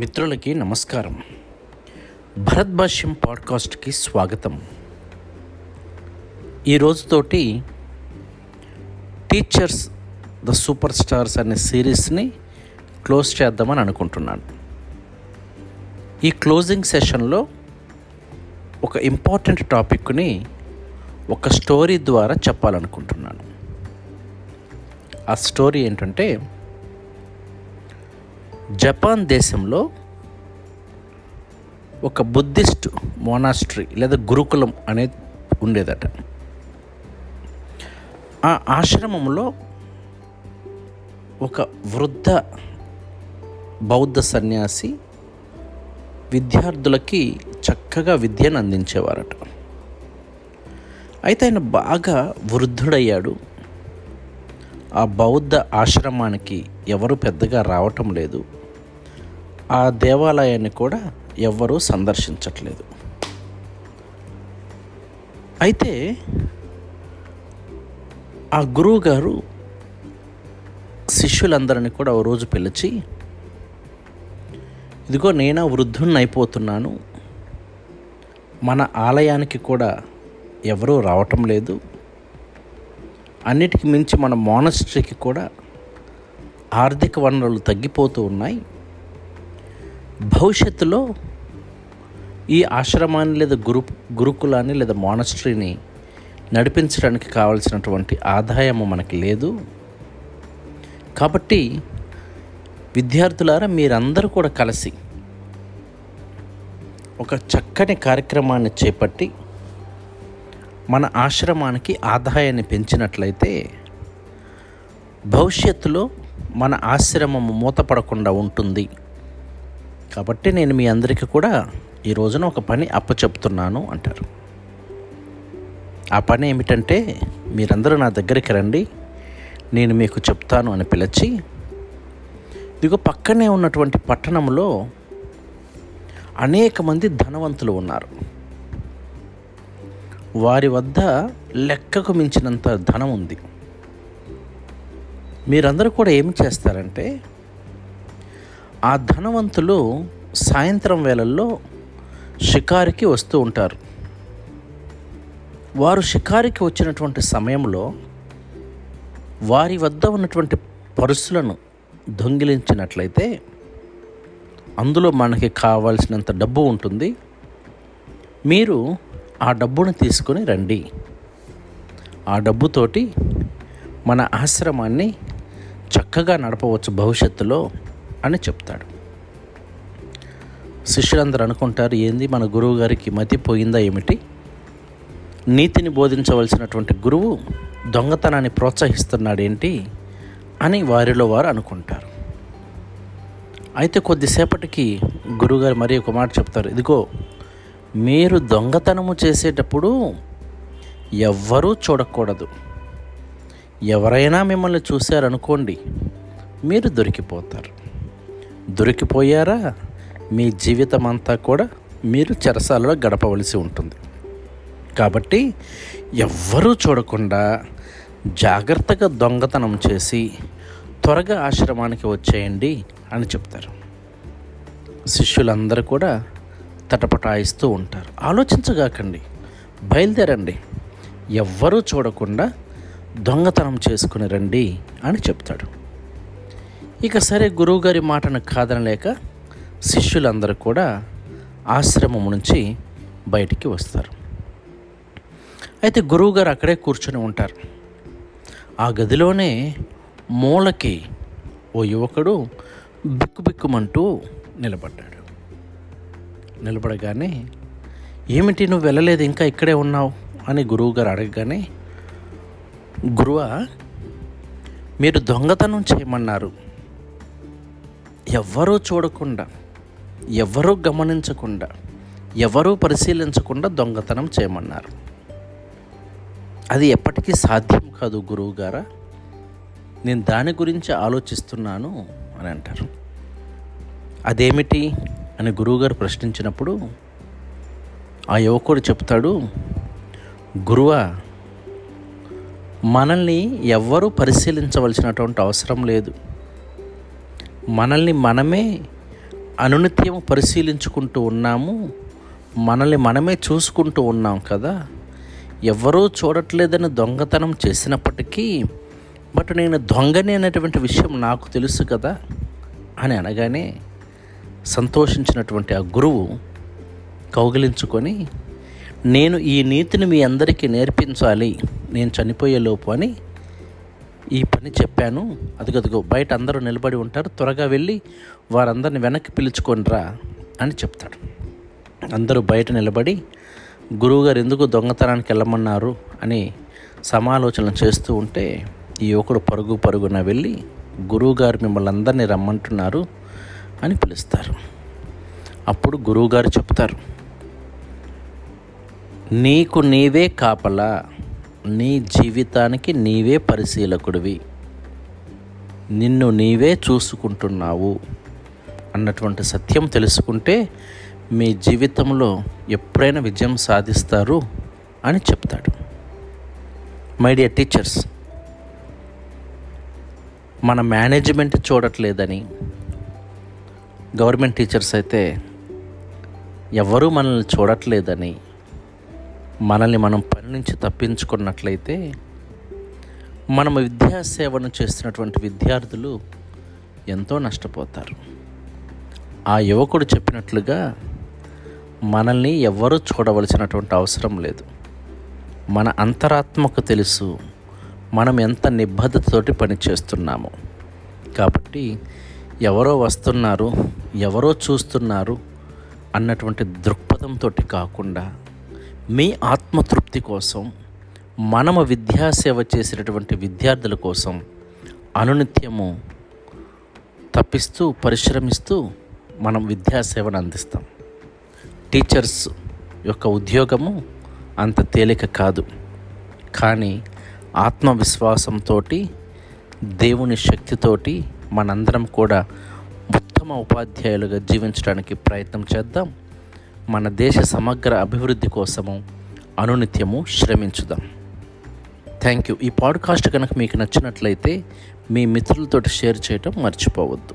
మిత్రులకి నమస్కారం. భరత్ భాష్యం పాడ్కాస్ట్కి స్వాగతం. ఈ రోజుతోటి టీచర్స్ ద సూపర్ స్టార్స్ అనే సిరీస్ని క్లోజ్ చేద్దామని అనుకుంటున్నాను. ఈ క్లోజింగ్ సెషన్లో ఒక ఇంపార్టెంట్ టాపిక్ని ఒక స్టోరీ ద్వారా చెప్పాలనుకుంటున్నాను. ఆ స్టోరీ ఏంటంటే జపాన్ దేశంలో ఒక బుద్ధిస్ట్ మోనాస్ట్రీ లేదా గురుకులం అనేది ఉండేదట. ఆ ఆశ్రమంలో ఒక వృద్ధ బౌద్ధ సన్యాసి విద్యార్థులకి చక్కగా విద్యను అందించేవారట. అయితే ఆయన బాగా వృద్ధుడయ్యాడు. ఆ బౌద్ధ ఆశ్రమానికి ఎవరు పెద్దగా రావటం లేదు. ఆ దేవాలయాన్ని కూడా ఎవ్వరూ సందర్శించట్లేదు. అయితే ఆ గురువు గారు శిష్యులందరినీ కూడా ఓ రోజు పిలిచి ఇదిగో నేనా వృద్ధుణ్ణి అయిపోతున్నాను మన ఆలయానికి కూడా ఎవరూ రావటం లేదు. అన్నిటికి మించి మన మోనస్ట్రీకి కూడా ఆర్థిక వనరులు తగ్గిపోతూ ఉన్నాయి. భవిష్యత్తులో ఈ ఆశ్రమాన్ని లేదా గురు గురుకులాన్ని లేదా మానస్ట్రీని నడిపించడానికి కావలసినటువంటి ఆదాయము మనకి లేదు. కాబట్టి విద్యార్థులారా మీరందరూ కూడా కలిసి ఒక చక్కని కార్యక్రమాన్ని చేపట్టి మన ఆశ్రమానికి ఆదాయాన్ని పెంచినట్లయితే భవిష్యత్తులో మన ఆశ్రమం మూతపడకుండా ఉంటుంది. కాబట్టి నేను మీ అందరికీ కూడా ఈ రోజున ఒక పని అప్పచెప్తున్నాను అంటారు. ఆ పని ఏమిటంటే మీరందరూ నా దగ్గరికి రండి నేను మీకు చెప్తాను అని పిలిచి ఇదిగో పక్కనే ఉన్నటువంటి పట్టణంలో అనేక మంది ధనవంతులు ఉన్నారు. వారి వద్ద లెక్కకు మించినంత ధనం ఉంది. మీరందరూ కూడా ఏమి చేస్తారంటే ఆ ధనవంతులు సాయంత్రం వేళల్లో షికారికి వస్తూ ఉంటారు. వారు షికారికి వచ్చినటువంటి సమయంలో వారి వద్ద ఉన్నటువంటి పరుసులను దొంగిలించినట్లయితే అందులో మనకి కావాల్సినంత డబ్బు ఉంటుంది. మీరు ఆ డబ్బును తీసుకొని రండి. ఆ డబ్బుతోటి మన ఆశ్రమాన్ని చక్కగా నడపవచ్చు భవిష్యత్తులో. అని చెప్తాడు. శిష్యులందరూ అనుకుంటారు ఏంది మన గురువు గారికి మతి పోయిందా ఏమిటి? నీతిని బోధించవలసినటువంటి గురువు దొంగతనాన్ని ప్రోత్సహిస్తున్నాడు ఏంటి అని వారిలో వారు అనుకుంటారు. అయితే కొద్దిసేపటికి గురువుగారు మరి ఒక మాట చెప్తారు ఇదిగో మీరు దొంగతనము చేసేటప్పుడు ఎవ్వరూ చూడకూడదు. ఎవరైనా మిమ్మల్ని చూశారనుకోండి మీరు దొరికిపోతారు. దొరికిపోయారా? మీ జీవితం అంతా కూడా మీరు చెరసాలలో గడపవలసి ఉంటుంది. కాబట్టి ఎవ్వరూ చూడకుండా జాగ్రత్తగా దొంగతనం చేసి త్వరగా ఆశ్రమానికి వచ్చేయండి అని చెప్తారు. శిష్యులందరూ కూడా తటపటాయిస్తూ ఉంటారు. ఆలోచించగాకండి బయలుదేరండి. ఎవ్వరూ చూడకుండా దొంగతనం చేసుకుని రండి అని చెప్తాడు. ఇక సరే గురువుగారి మాటను కాదనలేక శిష్యులందరూ కూడా ఆశ్రమం నుంచి బయటికి వస్తారు. అయితే గురువుగారు అక్కడే కూర్చొని ఉంటారు. ఆ గదిలోనే మూలకి ఓ యువకుడు బిక్కుబిక్కుమంటూ నిలబడ్డాడు. నిలబడగానే ఏమిటి నువ్వు వెళ్ళలేదు ఇంకా ఇక్కడే ఉన్నావు? అని గురువుగారు అడగగానే గురువా మీరు దొంగతనం చేయమన్నారు. ఎవ్వరూ చూడకుండా ఎవ్వరూ గమనించకుండా ఎవరూ పరిశీలించకుండా దొంగతనం చేయమన్నారు. అది ఎప్పటికీ సాధ్యం కాదు గురువు గారా. నేను దాని గురించి ఆలోచిస్తున్నాను అని అంటారు. అదేమిటి అని గురువుగారు ప్రశ్నించినప్పుడు ఆ యువకుడు చెప్తాడు గురువా మనల్ని ఎవ్వరూ పరిశీలించవలసినటువంటి అవసరం లేదు. మనల్ని మనమే అనునిత్యం పరిశీలించుకుంటూ ఉన్నాము మనల్ని మనమే చూసుకుంటూ ఉన్నాం కదా. ఎవరూ చూడట్లేదని దొంగతనం చేసినప్పటికీ బట్ నేను దొంగని అనేటువంటి విషయం నాకు తెలుసు కదా అని అనగానే సంతోషించినటువంటి ఆ గురువు కౌగిలించుకొని నేను ఈ నీతిని మీ అందరికీ నేర్పించాలి నేను చనిపోయేలోపు అని ఈ పని చెప్పాను. అదిగదిగో బయట అందరూ నిలబడి ఉంటారు. త్వరగా వెళ్ళి వారందరిని వెనక్కి పిలుచుకొనిరా అని చెప్తాడు. అందరూ బయట నిలబడి గురువుగారు ఎందుకు దొంగతనానికి వెళ్ళమన్నారు అని సమాలోచన చేస్తూ ఉంటే ఈ యువకుడు పరుగు పరుగున వెళ్ళి గురువుగారు మిమ్మల్ని అందరినీ రమ్మంటున్నారు అని పిలుస్తారు. అప్పుడు గురువుగారు చెప్తారు నీకు నీవే కాపలా. నీ జీవితానికి నీవే పరిశీలకుడివి. నిన్ను నీవే చూసుకుంటున్నావు అన్నటువంటి సత్యం తెలుసుకుంటే మీ జీవితంలో ఎప్పుడైనా విజయం సాధిస్తారు అని చెప్తాడు. మై డియర్ టీచర్స్ మన మేనేజ్మెంట్ చూడట్లేదని గవర్నమెంట్ టీచర్స్ అయితే ఎవరూ మనల్ని చూడట్లేదని మనల్ని మనం పని నుంచి తప్పించుకున్నట్లయితే మనం విద్యాసేవను చేస్తున్నటువంటి విద్యార్థులు ఎంతో నష్టపోతారు. ఆ యువకుడు చెప్పినట్లుగా మనల్ని ఎవ్వరూ చూడవలసినటువంటి అవసరం లేదు. మన అంతరాత్మకు తెలుసు మనం ఎంత నిబద్ధతతోటి పనిచేస్తున్నాము. కాబట్టి ఎవరో వస్తున్నారు ఎవరో చూస్తున్నారు అన్నటువంటి దృక్పథంతో కాకుండా మీ ఆత్మతృప్తి కోసం మనము విద్యాసేవ చేసినటువంటి విద్యార్థుల కోసం అనునిత్యము తప్పిస్తూ పరిశ్రమిస్తూ మనం విద్యాసేవను అందిస్తాం. టీచర్స్ యొక్క ఉద్యోగము అంత తేలిక కాదు. కానీ ఆత్మవిశ్వాసంతో దేవుని శక్తితోటి మనందరం కూడా ఉత్తమ ఉపాధ్యాయులుగా జీవించడానికి ప్రయత్నం చేద్దాం. మన దేశ సమగ్ర అభివృద్ధి కోసము అనునిత్యము శ్రమించుదాం. థ్యాంక్ యూ ఈ పాడ్కాస్ట్ కనుక మీకు నచ్చినట్లయితే మీ మిత్రులతో షేర్ చేయటం మర్చిపోవద్దు.